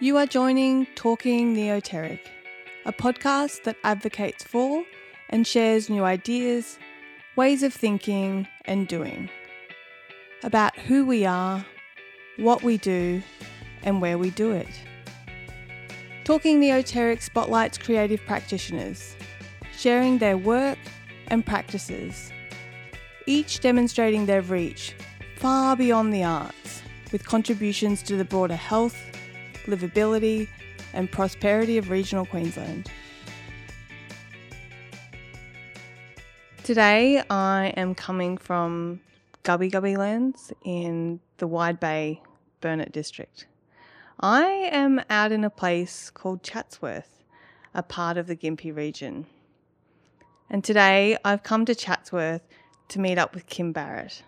You are joining Talking Neoteric, a podcast that advocates for and shares new ideas, ways of thinking and doing about who we are, what we do, and where we do it. Talking Neoteric spotlights creative practitioners, sharing their work and practices, each demonstrating their reach far beyond the arts, with contributions to the broader health, livability, and prosperity of regional Queensland. Today, I am coming from Gubbi Gubbi lands in the Wide Bay Burnett district. I am out in a place called Chatsworth, a part of the Gympie region. And today I've come to Chatsworth to meet up with Kym Barrett,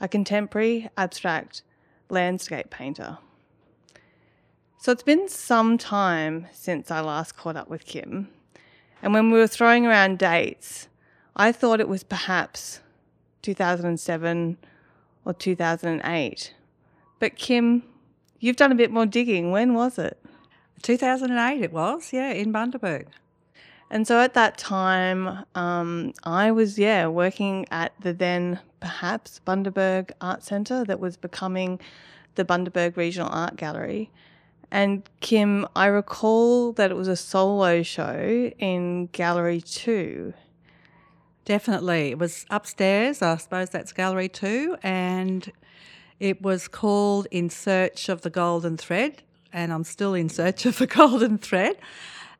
a contemporary abstract landscape painter. So it's been some time since I last caught up with Kym, and when we were throwing around dates, I thought it was perhaps 2007 or 2008. But Kym, you've done a bit more digging. When was it? 2008 it was, yeah, in Bundaberg. And so at that time, um, I was, yeah, working at the then perhaps Bundaberg Art Centre that was becoming the Bundaberg Regional Art Gallery. And Kym, I recall that it was a solo show in Gallery 2. Definitely. It was upstairs, I suppose that's Gallery 2, and it was called In Search of the Golden Thread, and I'm still in search of the golden thread.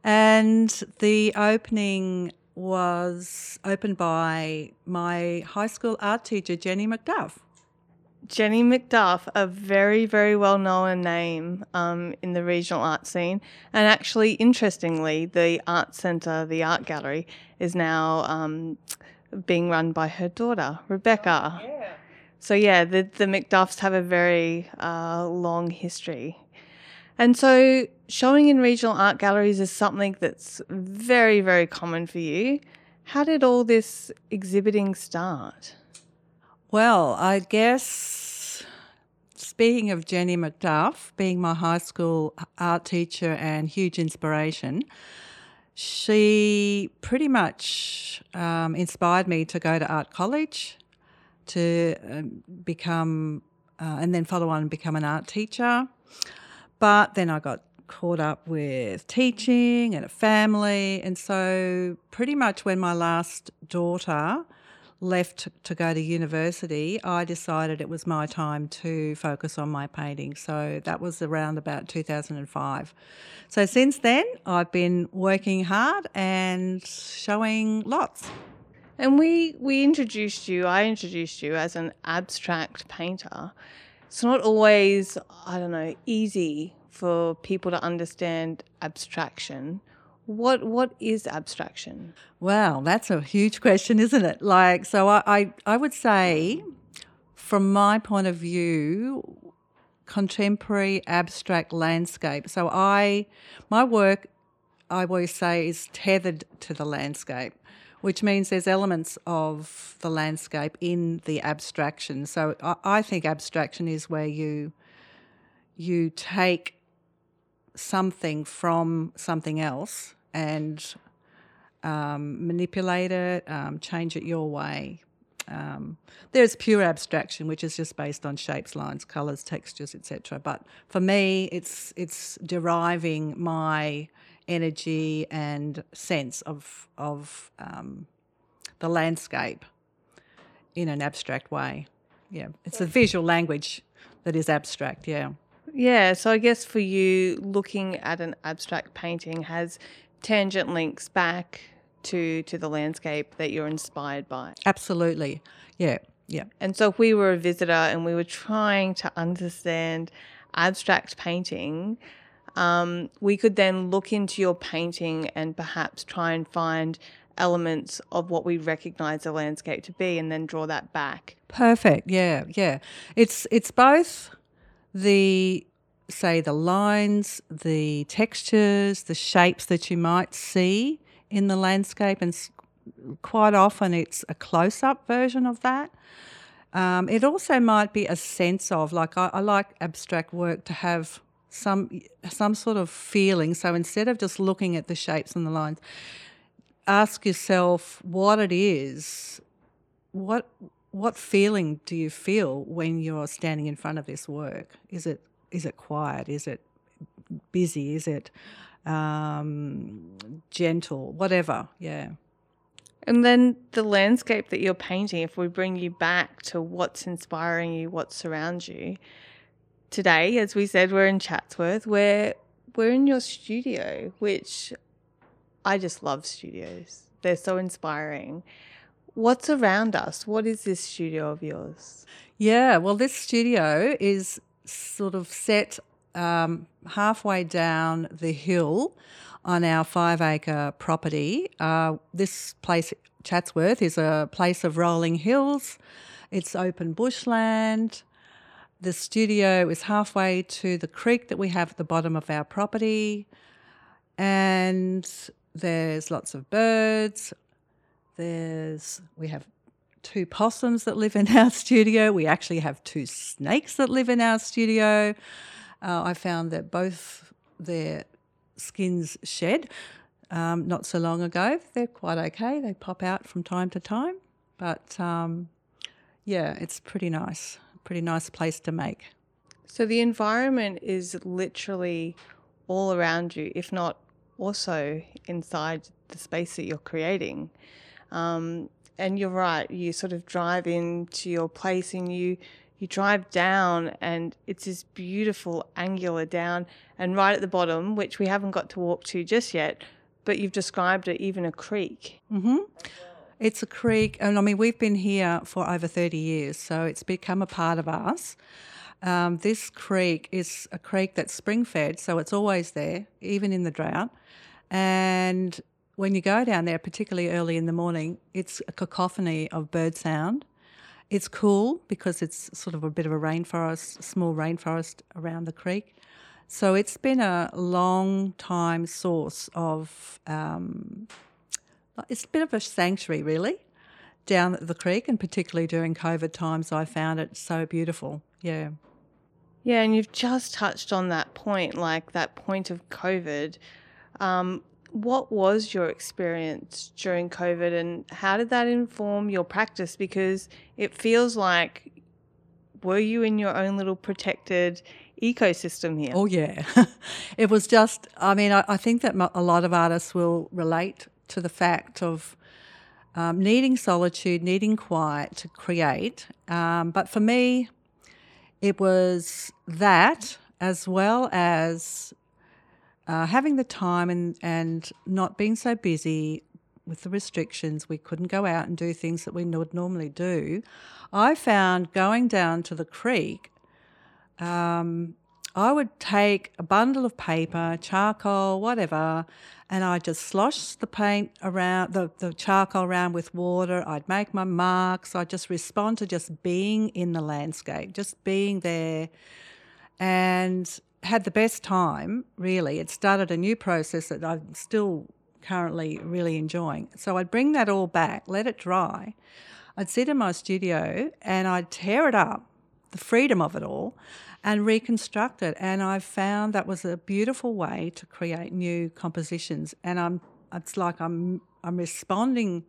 And the opening was opened by my high school art teacher, Jenny McDuff. Jenny McDuff, a very, very well known name um, in the regional art scene. And actually, interestingly, the art centre, the art gallery, is now um, being run by her daughter, Rebecca. Yeah. So, yeah, the, the McDuffs have a very uh, long history. And so, showing in regional art galleries is something that's very, very common for you. How did all this exhibiting start? Well, I guess speaking of Jenny McDuff, being my high school art teacher and huge inspiration, she pretty much um, inspired me to go to art college, to um, become, uh, and then follow on and become an art teacher. But then I got caught up with teaching and a family. And so, pretty much when my last daughter left to go to university, I decided it was my time to focus on my painting. So that was around about 2005. So since then, I've been working hard and showing lots. And we, we introduced you, I introduced you as an abstract painter. It's not always, I don't know, easy for people to understand abstraction. What what is abstraction? Wow, that's a huge question, isn't it? Like, so I, I, I would say, from my point of view, contemporary abstract landscape. So I, my work, I always say, is tethered to the landscape, which means there's elements of the landscape in the abstraction. So I, I think abstraction is where you, you take something from something else and um, manipulate it, um, change it your way. Um, there's pure abstraction, which is just based on shapes, lines, colours, textures, etc. But for me, it's it's deriving my energy and sense of of um, the landscape in an abstract way. Yeah, it's a visual language that is abstract. Yeah. Yeah, so I guess for you, looking at an abstract painting has tangent links back to to the landscape that you're inspired by. Absolutely. Yeah. Yeah. And so if we were a visitor and we were trying to understand abstract painting, um, we could then look into your painting and perhaps try and find elements of what we recognize the landscape to be and then draw that back. Perfect. Yeah, yeah. It's it's both the say the lines, the textures, the shapes that you might see in the landscape, and quite often it's a close up version of that. Um, it also might be a sense of, like, I, I like abstract work to have some some sort of feeling. So instead of just looking at the shapes and the lines, ask yourself what it is. What what feeling do you feel when you're standing in front of this work? Is it is it quiet? Is it busy? Is it um, gentle? Whatever. Yeah. And then the landscape that you're painting, if we bring you back to what's inspiring you, what surrounds you. Today, as we said, we're in Chatsworth. We're we're in your studio, which I just love studios. They're so inspiring. What's around us? What is this studio of yours? Yeah, well, this studio is sort of set um, halfway down the hill on our five acre property. Uh, this place, Chatsworth, is a place of rolling hills. It's open bushland. The studio is halfway to the creek that we have at the bottom of our property. And there's lots of birds. There's we have two possums that live in our studio. We actually have two snakes that live in our studio. Uh, I found that both their skins shed um, not so long ago. They're quite okay. They pop out from time to time, but um, yeah, it's pretty nice. Pretty nice place to make. So the environment is literally all around you, if not also inside the space that you're creating. Um, and you're right, you sort of drive into your place and you you drive down and it's this beautiful angular down and right at the bottom which we haven't got to walk to just yet but you've described it even a creek. Mm-hmm. it's a creek and i mean we've been here for over 30 years so it's become a part of us. Um, this creek is a creek that's spring fed so it's always there even in the drought. And when you go down there particularly early in the morning it's a cacophony of bird sound it's cool because it's sort of a bit of a rainforest, small rainforest around the creek. So it's been a long time source of, um, it's a bit of a sanctuary really down the creek, and particularly during COVID times, I found it so beautiful. Yeah. Yeah, and you've just touched on that point, like that point of COVID. Um, what was your experience during COVID and how did that inform your practice? Because it feels like, were you in your own little protected ecosystem here? Oh, yeah. it was just, I mean, I, I, think that a lot of artists will relate to the fact of um, needing solitude, needing quiet to create. Um, but for me, it was that as well as uh, having the time and, and not being so busy with the restrictions, we couldn't go out and do things that we would normally do. I found going down to the creek, um, I would take a bundle of paper, charcoal, whatever, and I'd just slosh the paint around, the, the charcoal around with water. I'd make my marks. I'd just respond to just being in the landscape, just being there. And had the best time, really. It started a new process that I'm still currently really enjoying. So I'd bring that all back, let it dry. I'd sit in my studio and I'd tear it up, the freedom of it all, and reconstruct it. And I found that was a beautiful way to create new compositions. And I'm it's like I'm I'm responding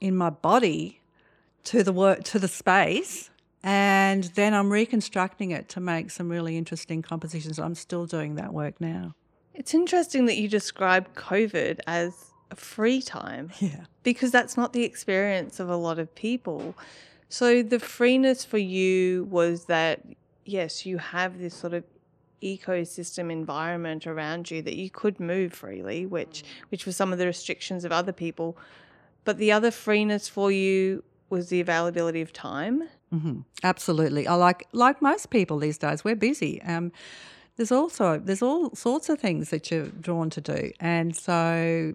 in my body to the work to the space and then I'm reconstructing it to make some really interesting compositions. I'm still doing that work now. It's interesting that you describe COVID as a free time. Yeah. Because that's not the experience of a lot of people. So the freeness for you was that, yes, you have this sort of ecosystem environment around you that you could move freely, which which was some of the restrictions of other people. But the other freeness for you was the availability of time. Mm-hmm. Absolutely. I like like most people these days. We're busy. Um, there's also there's all sorts of things that you're drawn to do, and so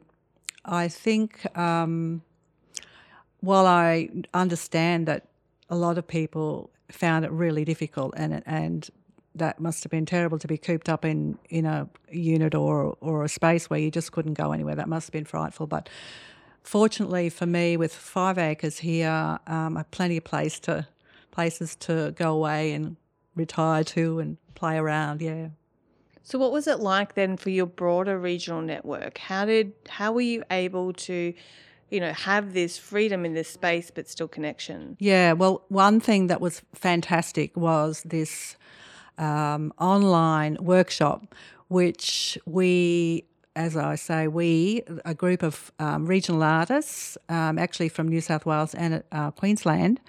I think um, while I understand that a lot of people found it really difficult, and and that must have been terrible to be cooped up in in a unit or or a space where you just couldn't go anywhere. That must have been frightful, but. Fortunately for me, with five acres here, um, I have plenty of place to places to go away and retire to and play around. Yeah. So what was it like then for your broader regional network? How did how were you able to, you know, have this freedom in this space but still connection? Yeah, well, one thing that was fantastic was this um, online workshop, which we as I say, we, a group of um, regional artists, um, actually from New South Wales and uh, Queensland,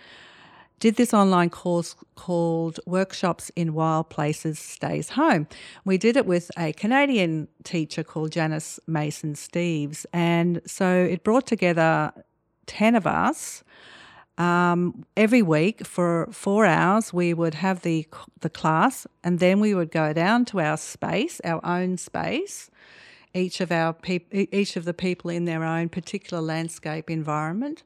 did this online course called Workshops in Wild Places Stays Home. We did it with a Canadian teacher called Janice Mason Steeves. And so it brought together 10 of us. Um, every week for four hours, we would have the the class, and then we would go down to our space, our own space, each of our peop- each of the people in their own particular landscape environment,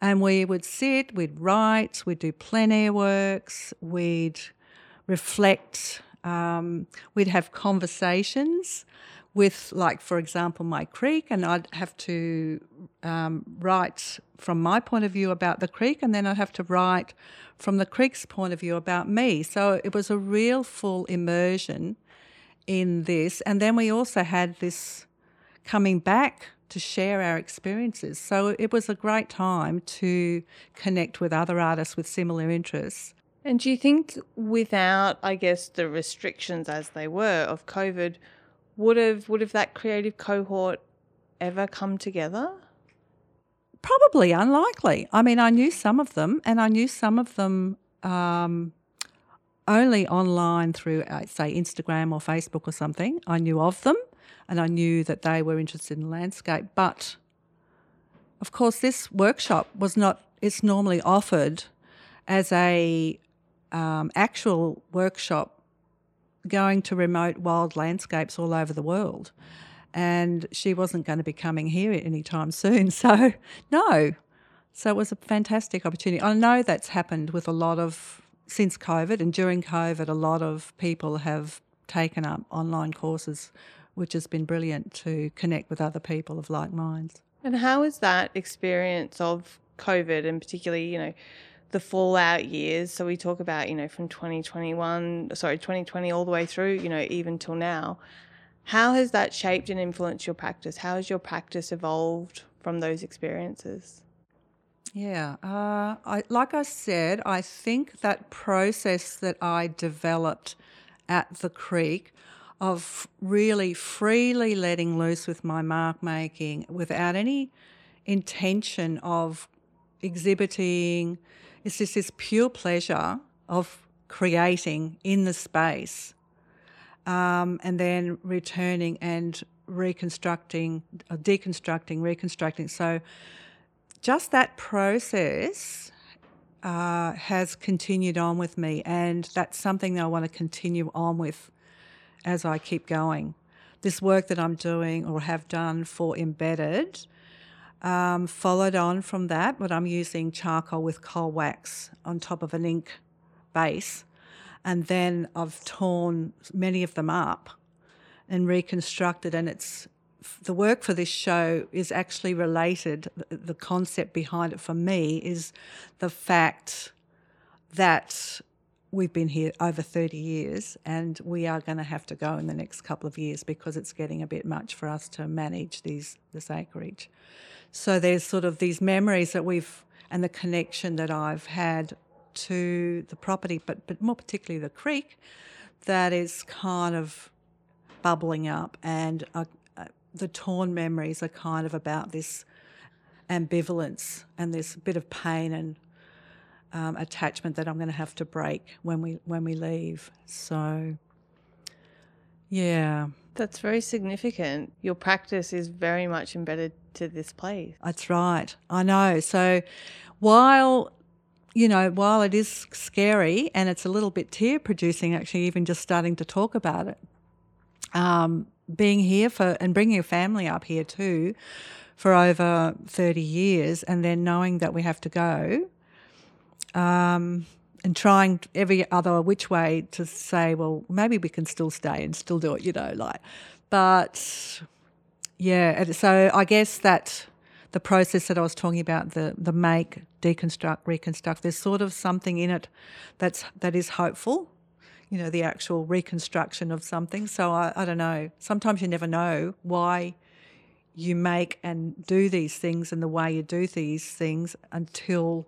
and we would sit, we'd write, we'd do plein air works, we'd reflect, um, we'd have conversations with, like for example, my creek, and I'd have to um, write from my point of view about the creek, and then I'd have to write from the creek's point of view about me. So it was a real full immersion in this. And then we also had this coming back to share our experiences. So it was a great time to connect with other artists with similar interests. And do you think without, I guess, the restrictions as they were of COVID, would have would have that creative cohort ever come together? Probably unlikely. I mean, I knew some of them, and I knew some of them um, only online through, uh, say, Instagram or Facebook or something. I knew of them and I knew that they were interested in landscape. But of course, this workshop was not, it's normally offered as a um, actual workshop going to remote wild landscapes all over the world. And she wasn't going to be coming here anytime soon. So, no. So it was a fantastic opportunity. I know that's happened with a lot of since COVID and during COVID, a lot of people have taken up online courses, which has been brilliant to connect with other people of like minds. And how is that experience of COVID and particularly, you know, the fallout years? So we talk about, you know, from 2021, sorry, 2020 all the way through, you know, even till now. How has that shaped and influenced your practice? How has your practice evolved from those experiences? Yeah, uh, I, like I said, I think that process that I developed at the creek of really freely letting loose with my mark making without any intention of exhibiting. It's just this pure pleasure of creating in the space um, and then returning and reconstructing, uh, deconstructing, reconstructing. So just that process uh, has continued on with me, and that's something that I want to continue on with as I keep going. This work that I'm doing or have done for embedded um, followed on from that, but I'm using charcoal with cold wax on top of an ink base, and then I've torn many of them up and reconstructed, and it's the work for this show is actually related. The concept behind it for me is the fact that we've been here over 30 years and we are going to have to go in the next couple of years because it's getting a bit much for us to manage these this acreage. So there's sort of these memories that we've and the connection that I've had to the property, but but more particularly the creek, that is kind of bubbling up and I, the torn memories are kind of about this ambivalence and this bit of pain and um, attachment that I'm going to have to break when we when we leave. So, yeah, that's very significant. Your practice is very much embedded to this place. That's right. I know. So, while you know, while it is scary and it's a little bit tear producing, actually, even just starting to talk about it. Um, being here for and bringing a family up here too for over 30 years and then knowing that we have to go um, and trying every other which way to say well maybe we can still stay and still do it you know like but yeah so i guess that the process that i was talking about the the make deconstruct reconstruct there's sort of something in it that's that is hopeful you know, the actual reconstruction of something. So I, I don't know. Sometimes you never know why you make and do these things and the way you do these things until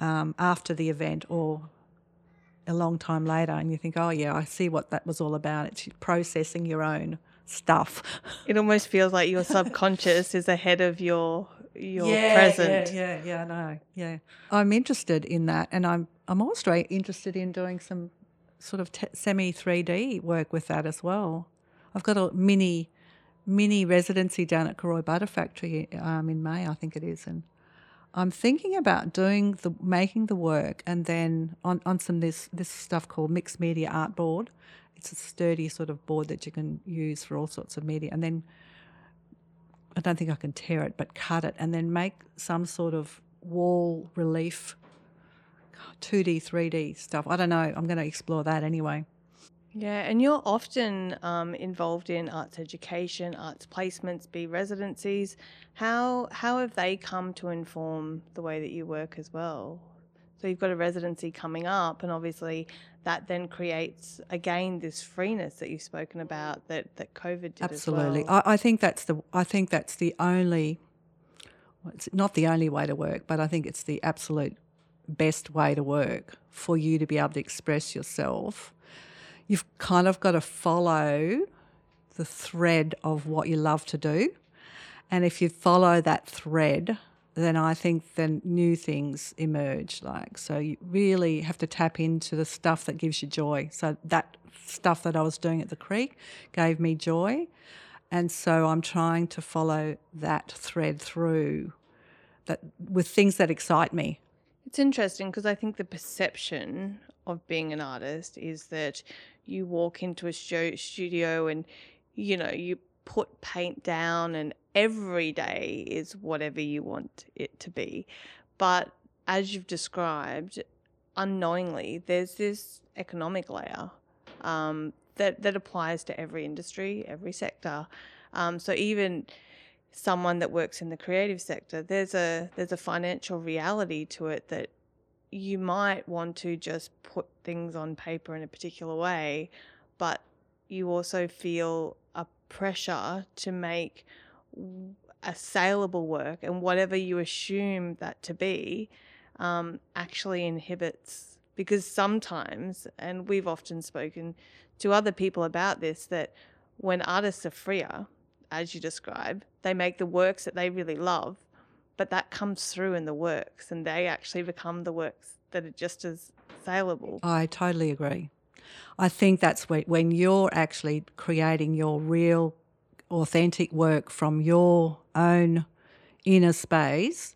um, after the event or a long time later and you think, oh, yeah, I see what that was all about. It's processing your own stuff. It almost feels like your subconscious is ahead of your your yeah, present. Yeah, yeah, yeah, no, yeah. I'm interested in that, and I'm I'm also interested in doing some sort of t- semi 3D work with that as well. I've got a mini mini residency down at Cooroy Butter Factory um, in May, I think it is, and I'm thinking about doing the making the work and then on, on some this this stuff called mixed media art board. It's a sturdy sort of board that you can use for all sorts of media, and then I don't think I can tear it, but cut it and then make some sort of wall relief, 2D, 3D stuff. I don't know. I'm going to explore that anyway. Yeah, and you're often um, involved in arts education, arts placements, be residencies. How how have they come to inform the way that you work as well? So you've got a residency coming up, and obviously that then creates again this freeness that you've spoken about that that COVID did. Absolutely, well. I, I, think that's the I think that's the only. Well, it's not the only way to work, but I think it's the absolute best way to work for you to be able to express yourself you've kind of got to follow the thread of what you love to do. And if you follow that thread, then I think then new things emerge. Like, so you really have to tap into the stuff that gives you joy. So that stuff that I was doing at the creek gave me joy. And so I'm trying to follow that thread through that with things that excite me. It's interesting because I think the perception of being an artist is that you walk into a studio and you know you put paint down and every day is whatever you want it to be. But as you've described unknowingly there's this economic layer um, that that applies to every industry every sector. Um, so even someone that works in the creative sector there's a there's a financial reality to it that you might want to just put things on paper in a particular way, but you also feel a pressure to make a saleable work, and whatever you assume that to be um, actually inhibits. Because sometimes, and we've often spoken to other people about this, that when artists are freer, as you describe, they make the works that they really love but that comes through in the works and they actually become the works that are just as saleable. I totally agree. I think that's when you're actually creating your real, authentic work from your own inner space.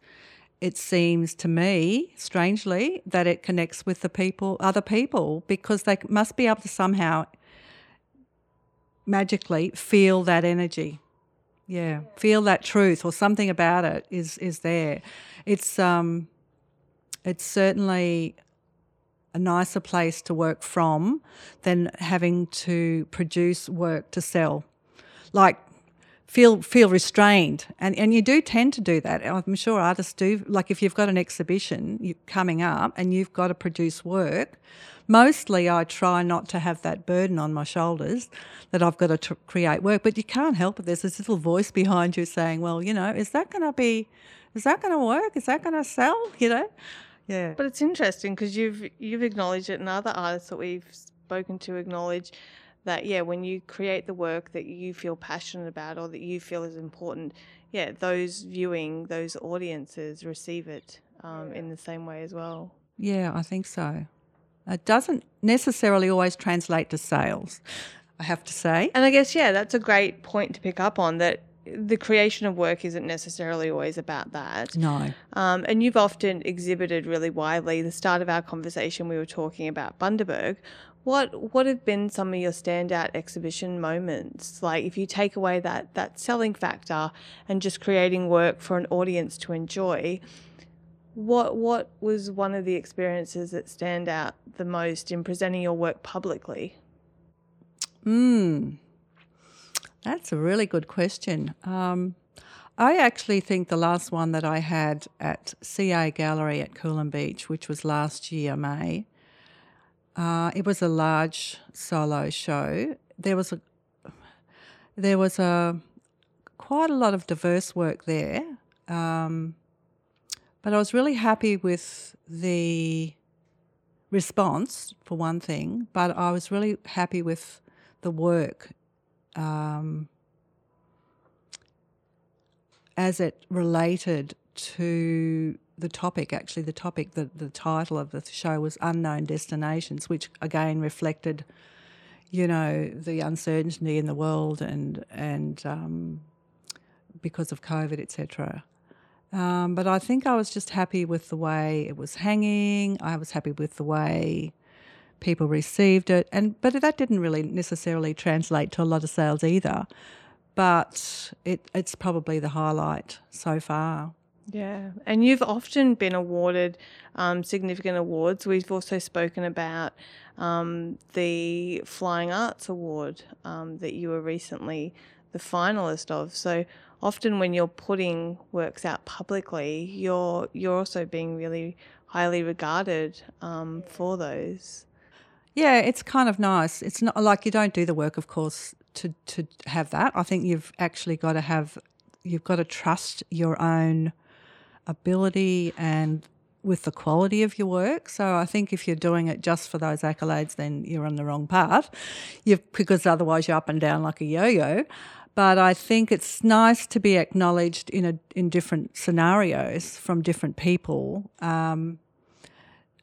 It seems to me, strangely, that it connects with the people, other people, because they must be able to somehow magically feel that energy. Yeah, feel that truth or something about it is is there. It's um, it's certainly a nicer place to work from than having to produce work to sell. Like feel feel restrained and and you do tend to do that i'm sure artists do like if you've got an exhibition coming up and you've got to produce work mostly I try not to have that burden on my shoulders that I've got to tr- create work. But you can't help it. There's this little voice behind you saying, well, you know, is that going to be, is that going to work? Is that going to sell? You know? Yeah. But it's interesting because you've you've acknowledged it, and other artists that we've spoken to acknowledge that yeah, when you create the work that you feel passionate about or that you feel is important, yeah, those viewing those audiences receive it um, yeah. in the same way as well. Yeah, I think so. It doesn't necessarily always translate to sales, I have to say. And I guess, yeah, that's a great point to pick up on that the creation of work isn't necessarily always about that. No. Um, and you've often exhibited really widely. The start of our conversation, we were talking about Bundaberg. What what have been some of your standout exhibition moments? Like if you take away that that selling factor and just creating work for an audience to enjoy, what what was one of the experiences that stand out the most in presenting your work publicly? Hmm, that's a really good question. Um, I actually think the last one that I had at CA Gallery at Coolum Beach, which was last year May, Uh, it was a large solo show. There was a there was a quite a lot of diverse work there, um, but I was really happy with the response for one thing. But I was really happy with the work um, as it related to the topic. Actually, the topic, the, the title of the show was Unknown Destinations, which again reflected, you know, the uncertainty in the world and, and um, because of COVID, etc. Um, but I think I was just happy with the way it was hanging. I was happy with the way people received it, and but that didn't really necessarily translate to a lot of sales either. But it, it's probably the highlight so far. Yeah, and you've often been awarded um, significant awards. We've also spoken about um, the Flying Arts Award um, that you were recently the finalist of. So often when you're putting works out publicly, you're you're also being really highly regarded um, for those. Yeah, it's kind of nice. It's not like you don't do the work, of course, to to have that. I think you've actually got to have you've got to trust your own ability and with the quality of your work. So I think if you're doing it just for those accolades, then you're on the wrong path. You've, because otherwise you're up and down like a yo-yo. But I think it's nice to be acknowledged in a in different scenarios from different people um,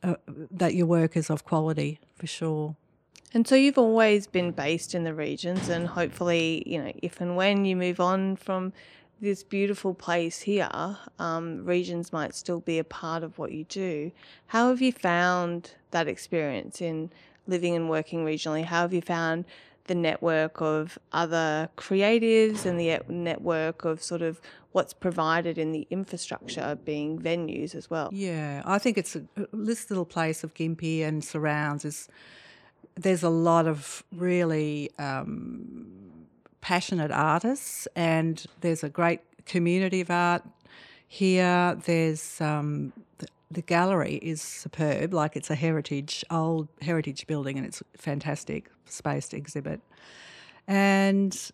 uh, that your work is of quality for sure. And so you've always been based in the regions, and hopefully, you know, if and when you move on from this beautiful place here, um, regions might still be a part of what you do. How have you found that experience in living and working regionally? How have you found the network of other creatives and the network of sort of what's provided in the infrastructure being venues as well? Yeah, I think it's a, this little place of Gympie and surrounds is there's a lot of really um, passionate artists, and there's a great community of art here. There's um, the, gallery is superb, like it's a heritage, old heritage building, and it's fantastic space to exhibit. And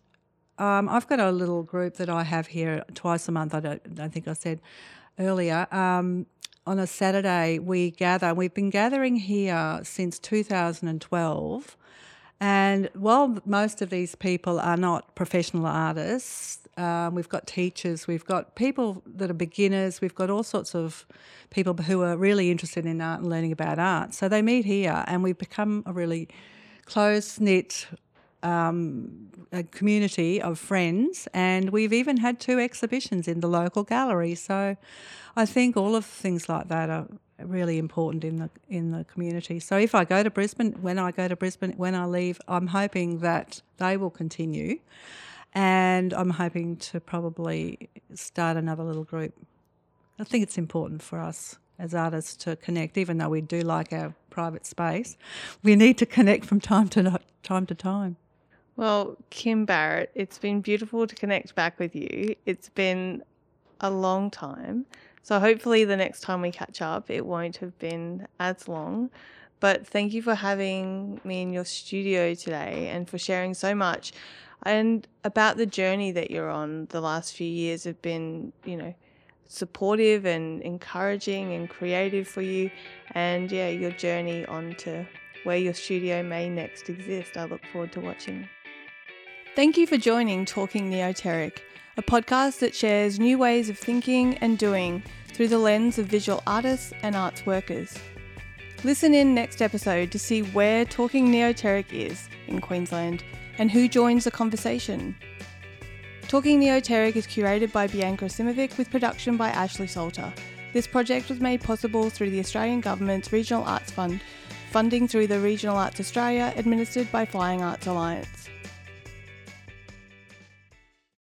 um, I've got a little group that I have here twice a month. I don't, don't think I said earlier. Um, on a Saturday, we gather. We've been gathering here since 2012 and while most of these people are not professional artists, um, we've got teachers, we've got people that are beginners, we've got all sorts of people who are really interested in art and learning about art. So they meet here, and we've become a really close knit um, community of friends, and we've even had two exhibitions in the local gallery. So I think all of things like that are really important in the in the community. So if I go to Brisbane, when I go to Brisbane, when I leave, I'm hoping that they will continue, and I'm hoping to probably start another little group. I think it's important for us as artists to connect, even though we do like our private space. We need to connect from time to time to time. Well, Kym Barrett, it's been beautiful to connect back with you. It's been a long time. So hopefully the next time we catch up, it won't have been as long. But thank you for having me in your studio today and for sharing so much and about the journey that you're on. The last few years have been, you know, supportive and encouraging and creative for you. And yeah, your journey on to where your studio may next exist. I look forward to watching. Thank you for joining Talking Neoteric a podcast that shares new ways of thinking and doing through the lens of visual artists and arts workers. Listen in next episode to see where Talking Neoteric is in Queensland and who joins the conversation. Talking Neoteric is curated by Bianca Acimovic with production by Ashley Salter. This project was made possible through the Australian Government's Regional Arts Fund, funding through the Regional Arts Australia administered by Flying Arts Alliance.